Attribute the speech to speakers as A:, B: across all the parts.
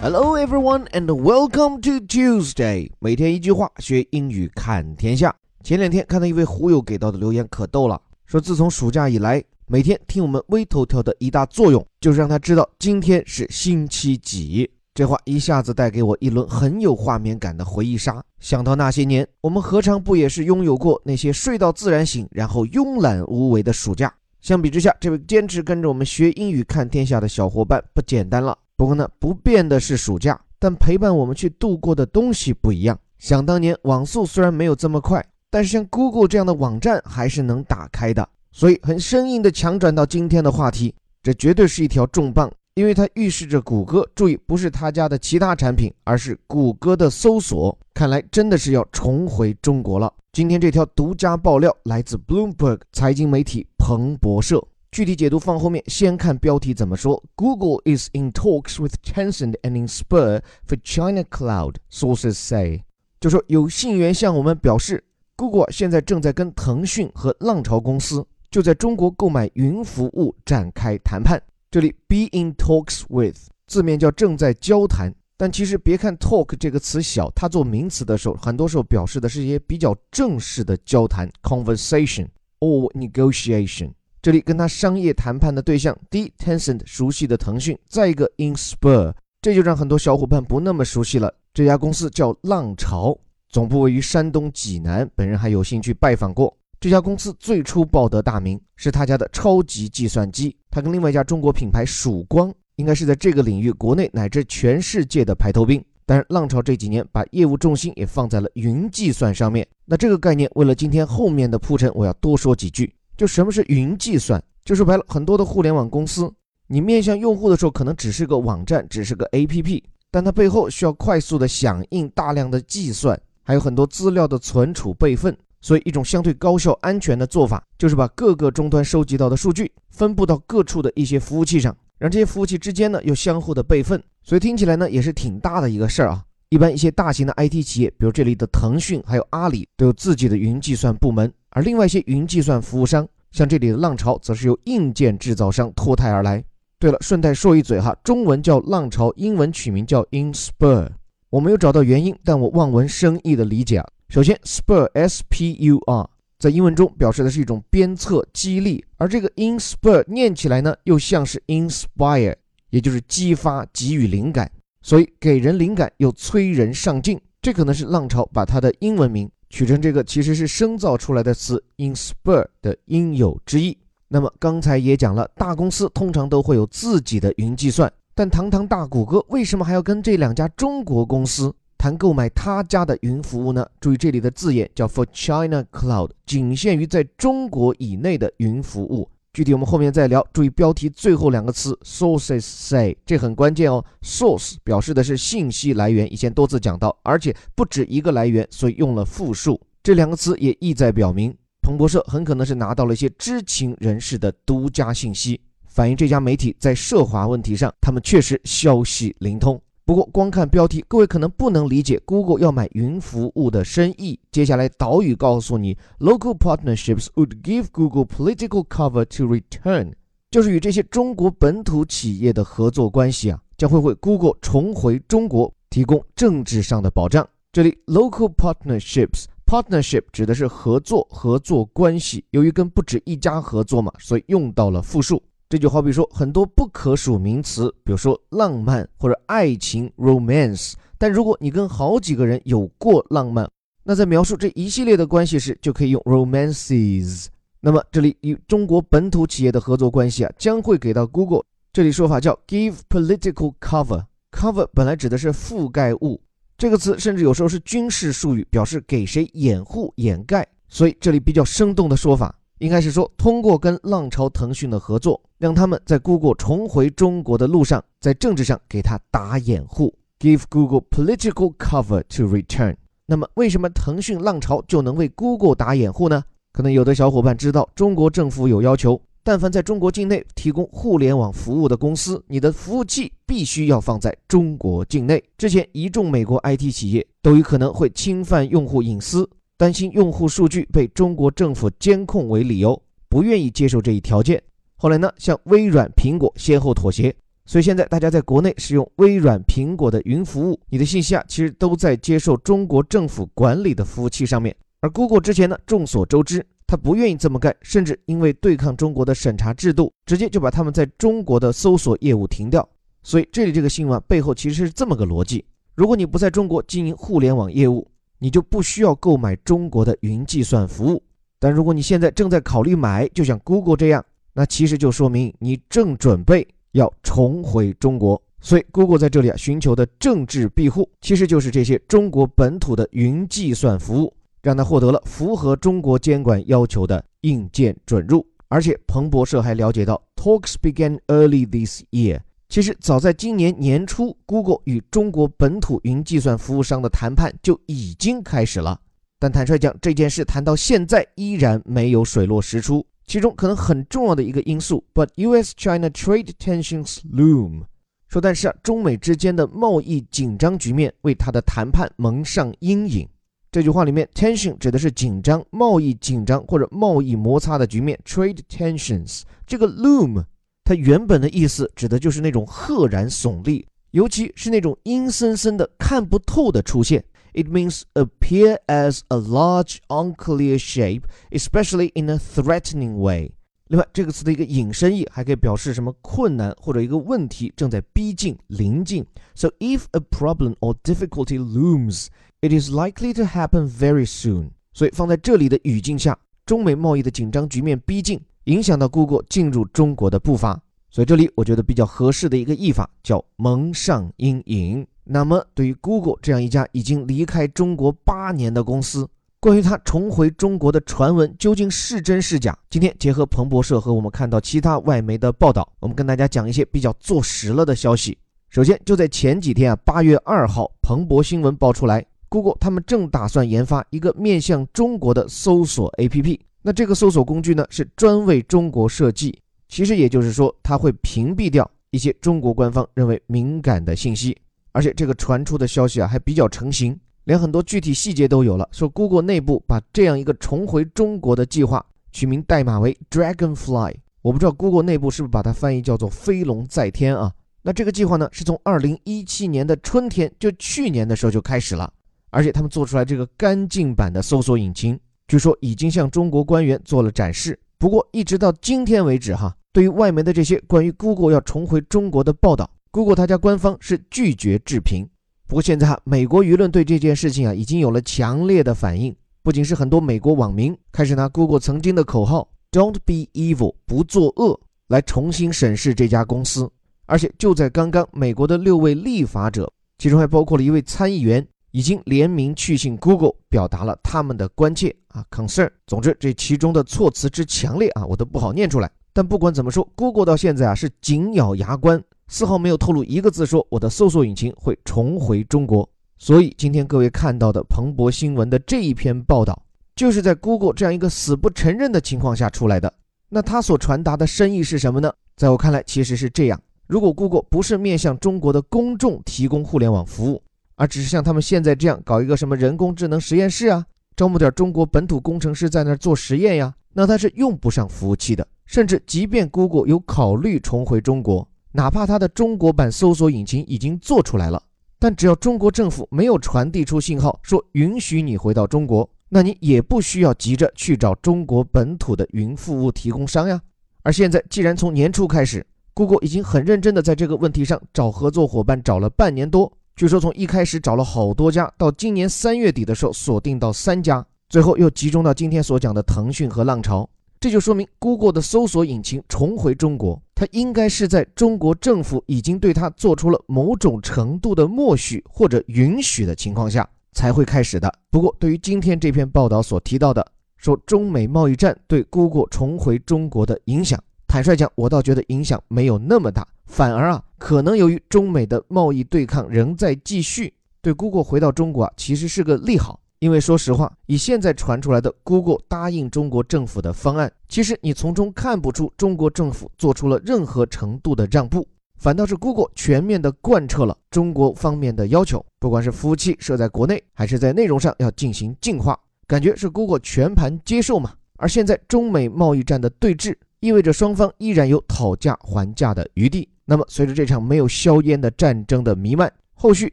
A: Hello everyone and welcome to Tuesday。每天一句话，学英语看天下。前两天看到一位狐友给到的留言可逗了，说自从暑假以来，每天听我们微头条的一大作用就是让他知道今天是星期几。这话一下子带给我一轮很有画面感的回忆杀。想到那些年，我们何尝不也是拥有过那些睡到自然醒，然后慵懒无为的暑假？相比之下，这位坚持跟着我们学英语看天下的小伙伴不简单了。不过呢，不变的是暑假，但陪伴我们去度过的东西不一样。想当年，网速虽然没有这么快，但是像 Google 这样的网站还是能打开的。所以很生硬的强转到今天的话题，这绝对是一条重磅，因为它预示着谷歌，注意不是他家的其他产品，而是谷歌的搜索，看来真的是要重回中国了。今天这条独家爆料来自 Bloomberg 财经媒体彭博社。具体解读放后面，先看标题怎么说。Google is in talks with Tencent and Inspur for China Cloud. Sources say，就说有信源向我们表示，Google 现在正在跟腾讯和浪潮公司就在中国购买云服务展开谈判。这里 be in talks with 字面叫正在交谈，但其实别看 talk 这个词小，它做名词的时候，很多时候表示的是一些比较正式的交谈 conversation or negotiation。这里跟他商业谈判的对象，第一，Tencent 熟悉的腾讯，再一个 Inspur，这就让很多小伙伴不那么熟悉了。这家公司叫浪潮，总部位于山东济南，本人还有幸去拜访过。这家公司最初报得大名是他家的超级计算机，他跟另外一家中国品牌曙光，应该是在这个领域国内乃至全世界的排头兵。但是浪潮这几年把业务重心也放在了云计算上面。那这个概念，为了今天后面的铺陈，我要多说几句。就什么是云计算？就说白了，很多的互联网公司，你面向用户的时候，可能只是个网站，只是个 APP，但它背后需要快速的响应、大量的计算，还有很多资料的存储备份。所以，一种相对高效、安全的做法，就是把各个终端收集到的数据分布到各处的一些服务器上，让这些服务器之间呢又相互的备份。所以听起来呢也是挺大的一个事儿啊。一般一些大型的 IT 企业，比如这里的腾讯，还有阿里，都有自己的云计算部门。而另外一些云计算服务商，像这里的浪潮，则是由硬件制造商脱胎而来。对了，顺带说一嘴哈，中文叫浪潮，英文取名叫 Inspur。我没有找到原因，但我望文生义的理解啊。首先，Spur，S-P-U-R，在英文中表示的是一种鞭策、激励，而这个 Inspur 念起来呢，又像是 Inspire，也就是激发、给予灵感，所以给人灵感又催人上进。这可能是浪潮把它的英文名。取成这个其实是生造出来的词 inspire 的应有之意。那么刚才也讲了，大公司通常都会有自己的云计算，但堂堂大谷歌为什么还要跟这两家中国公司谈购买他家的云服务呢？注意这里的字眼叫 for China Cloud，仅限于在中国以内的云服务。具体我们后面再聊。注意标题最后两个词 sources say，这很关键哦。source 表示的是信息来源，以前多次讲到，而且不止一个来源，所以用了复数。这两个词也意在表明，彭博社很可能是拿到了一些知情人士的独家信息，反映这家媒体在涉华问题上，他们确实消息灵通。不过，光看标题，各位可能不能理解 Google 要买云服务的深意。接下来岛屿告诉你，local partnerships would give Google political cover to return，就是与这些中国本土企业的合作关系啊，将会为 Google 重回中国提供政治上的保障。这里 local partnerships，partnership 指的是合作、合作关系。由于跟不止一家合作嘛，所以用到了复数。这就好比说，很多不可数名词，比如说浪漫或者爱情 （romance）。但如果你跟好几个人有过浪漫，那在描述这一系列的关系时，就可以用 romances。那么这里与中国本土企业的合作关系啊，将会给到 Google。这里说法叫 give political cover。cover 本来指的是覆盖物，这个词甚至有时候是军事术语，表示给谁掩护、掩盖。所以这里比较生动的说法。应该是说，通过跟浪潮、腾讯的合作，让他们在 Google 重回中国的路上，在政治上给他打掩护，give Google political cover to return。那么，为什么腾讯、浪潮就能为 Google 打掩护呢？可能有的小伙伴知道，中国政府有要求，但凡在中国境内提供互联网服务的公司，你的服务器必须要放在中国境内。之前，一众美国 IT 企业都有可能会侵犯用户隐私。担心用户数据被中国政府监控为理由，不愿意接受这一条件。后来呢，向微软、苹果先后妥协，所以现在大家在国内使用微软、苹果的云服务，你的信息啊，其实都在接受中国政府管理的服务器上面。而 Google 之前呢，众所周知，他不愿意这么干，甚至因为对抗中国的审查制度，直接就把他们在中国的搜索业务停掉。所以这里这个新闻背后其实是这么个逻辑：如果你不在中国经营互联网业务，你就不需要购买中国的云计算服务。但如果你现在正在考虑买，就像 Google 这样，那其实就说明你正准备。要重回中国，所以 Google 在这里啊寻求的政治庇护，其实就是这些中国本土的云计算服务，让他获得了符合中国监管要求的硬件准入。而且彭博社还了解到，Talks began early this year。其实早在今年年初，Google 与中国本土云计算服务商的谈判就已经开始了。但坦率讲，这件事谈到现在依然没有水落石出。其中可能很重要的一个因素，But U.S.-China trade tensions loom。说，但是啊，中美之间的贸易紧张局面为他的谈判蒙上阴影。这句话里面，tension 指的是紧张、贸易紧张或者贸易摩擦的局面，trade tensions。这个 loom，它原本的意思指的就是那种赫然耸立，尤其是那种阴森森的、看不透的出现。It means appear as a large, unclear shape, especially in a threatening way. 另外，这个词的一个引申义还可以表示什么困难或者一个问题正在逼近、临近。So if a problem or difficulty looms, it is likely to happen very soon. 所以放在这里的语境下，中美贸易的紧张局面逼近，影响到 Google 进入中国的步伐。所以这里我觉得比较合适的一个译法叫蒙上阴影。那么，对于 Google 这样一家已经离开中国八年的公司，关于它重回中国的传闻究竟是真是假？今天结合彭博社和我们看到其他外媒的报道，我们跟大家讲一些比较坐实了的消息。首先，就在前几天啊，八月二号，彭博新闻爆出来，Google 他们正打算研发一个面向中国的搜索 APP。那这个搜索工具呢，是专为中国设计。其实也就是说，它会屏蔽掉一些中国官方认为敏感的信息。而且这个传出的消息啊，还比较成型，连很多具体细节都有了。说 Google 内部把这样一个重回中国的计划取名代码为 Dragonfly，我不知道 Google 内部是不是把它翻译叫做飞龙在天啊？那这个计划呢，是从2017年的春天，就去年的时候就开始了。而且他们做出来这个干净版的搜索引擎，据说已经向中国官员做了展示。不过一直到今天为止，哈，对于外媒的这些关于 Google 要重回中国的报道。Google 他家官方是拒绝置评，不过现在哈，美国舆论对这件事情啊已经有了强烈的反应，不仅是很多美国网民开始拿 Google 曾经的口号 “Don't be evil”，不作恶，来重新审视这家公司，而且就在刚刚，美国的六位立法者，其中还包括了一位参议员，已经联名去信 Google，表达了他们的关切啊 concern。总之，这其中的措辞之强烈啊，我都不好念出来。但不管怎么说，Google 到现在啊是紧咬牙关。丝毫没有透露一个字，说我的搜索引擎会重回中国。所以今天各位看到的彭博新闻的这一篇报道，就是在 Google 这样一个死不承认的情况下出来的。那它所传达的深意是什么呢？在我看来，其实是这样：如果 Google 不是面向中国的公众提供互联网服务，而只是像他们现在这样搞一个什么人工智能实验室啊，招募点中国本土工程师在那儿做实验呀，那它是用不上服务器的。甚至即便 Google 有考虑重回中国。哪怕它的中国版搜索引擎已经做出来了，但只要中国政府没有传递出信号说允许你回到中国，那你也不需要急着去找中国本土的云服务提供商呀。而现在，既然从年初开始，Google 已经很认真的在这个问题上找合作伙伴，找了半年多，据说从一开始找了好多家，到今年三月底的时候锁定到三家，最后又集中到今天所讲的腾讯和浪潮。这就说明，Google 的搜索引擎重回中国，它应该是在中国政府已经对它做出了某种程度的默许或者允许的情况下才会开始的。不过，对于今天这篇报道所提到的说中美贸易战对 Google 重回中国的影响，坦率讲，我倒觉得影响没有那么大，反而啊，可能由于中美的贸易对抗仍在继续，对 Google 回到中国啊，其实是个利好。因为说实话，以现在传出来的 Google 答应中国政府的方案，其实你从中看不出中国政府做出了任何程度的让步，反倒是 Google 全面的贯彻了中国方面的要求，不管是服务器设在国内，还是在内容上要进行净化，感觉是 Google 全盘接受嘛。而现在中美贸易战的对峙，意味着双方依然有讨价还价的余地。那么，随着这场没有硝烟的战争的弥漫，后续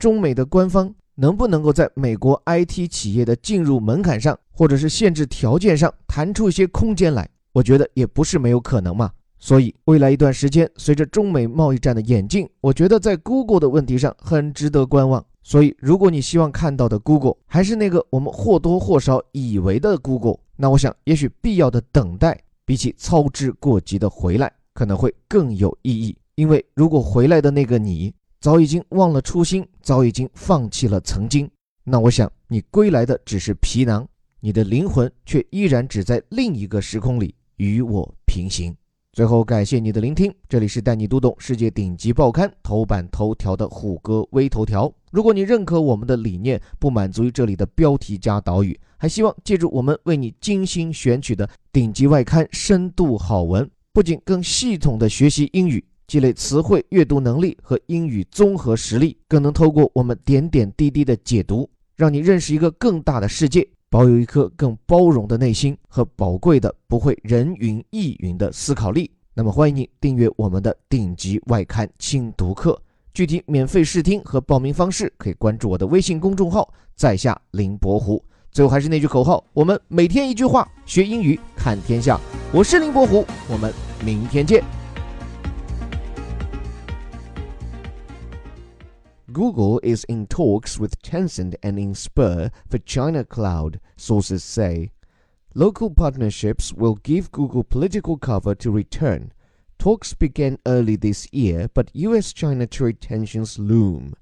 A: 中美的官方能不能够在美国 IT 企业的进入门槛上，或者是限制条件上弹出一些空间来？我觉得也不是没有可能嘛。所以，未来一段时间，随着中美贸易战的演进，我觉得在 Google 的问题上很值得观望。所以，如果你希望看到的 Google 还是那个我们或多或少以为的 Google，那我想，也许必要的等待，比起操之过急的回来，可能会更有意义。因为如果回来的那个你早已经忘了初心，早已经放弃了曾经，那我想你归来的只是皮囊，你的灵魂却依然只在另一个时空里与我平行。最后，感谢你的聆听，这里是带你读懂世界顶级报刊头版头条的虎哥微头条。如果你认可我们的理念，不满足于这里的标题加导语，还希望借助我们为你精心选取的顶级外刊深度好文，不仅更系统的学习英语。积累词汇、阅读能力和英语综合实力，更能透过我们点点滴滴的解读，让你认识一个更大的世界，保有一颗更包容的内心和宝贵的不会人云亦云的思考力。那么，欢迎你订阅我们的顶级外刊精读课。具体免费试听和报名方式，可以关注我的微信公众号“在下林伯虎”。最后还是那句口号：我们每天一句话，学英语看天下。我是林伯虎，我们明天见。Google is in talks with Tencent and Inspur for China Cloud, sources say. Local partnerships will give Google political cover to return. Talks began early this year, but US China trade tensions loom.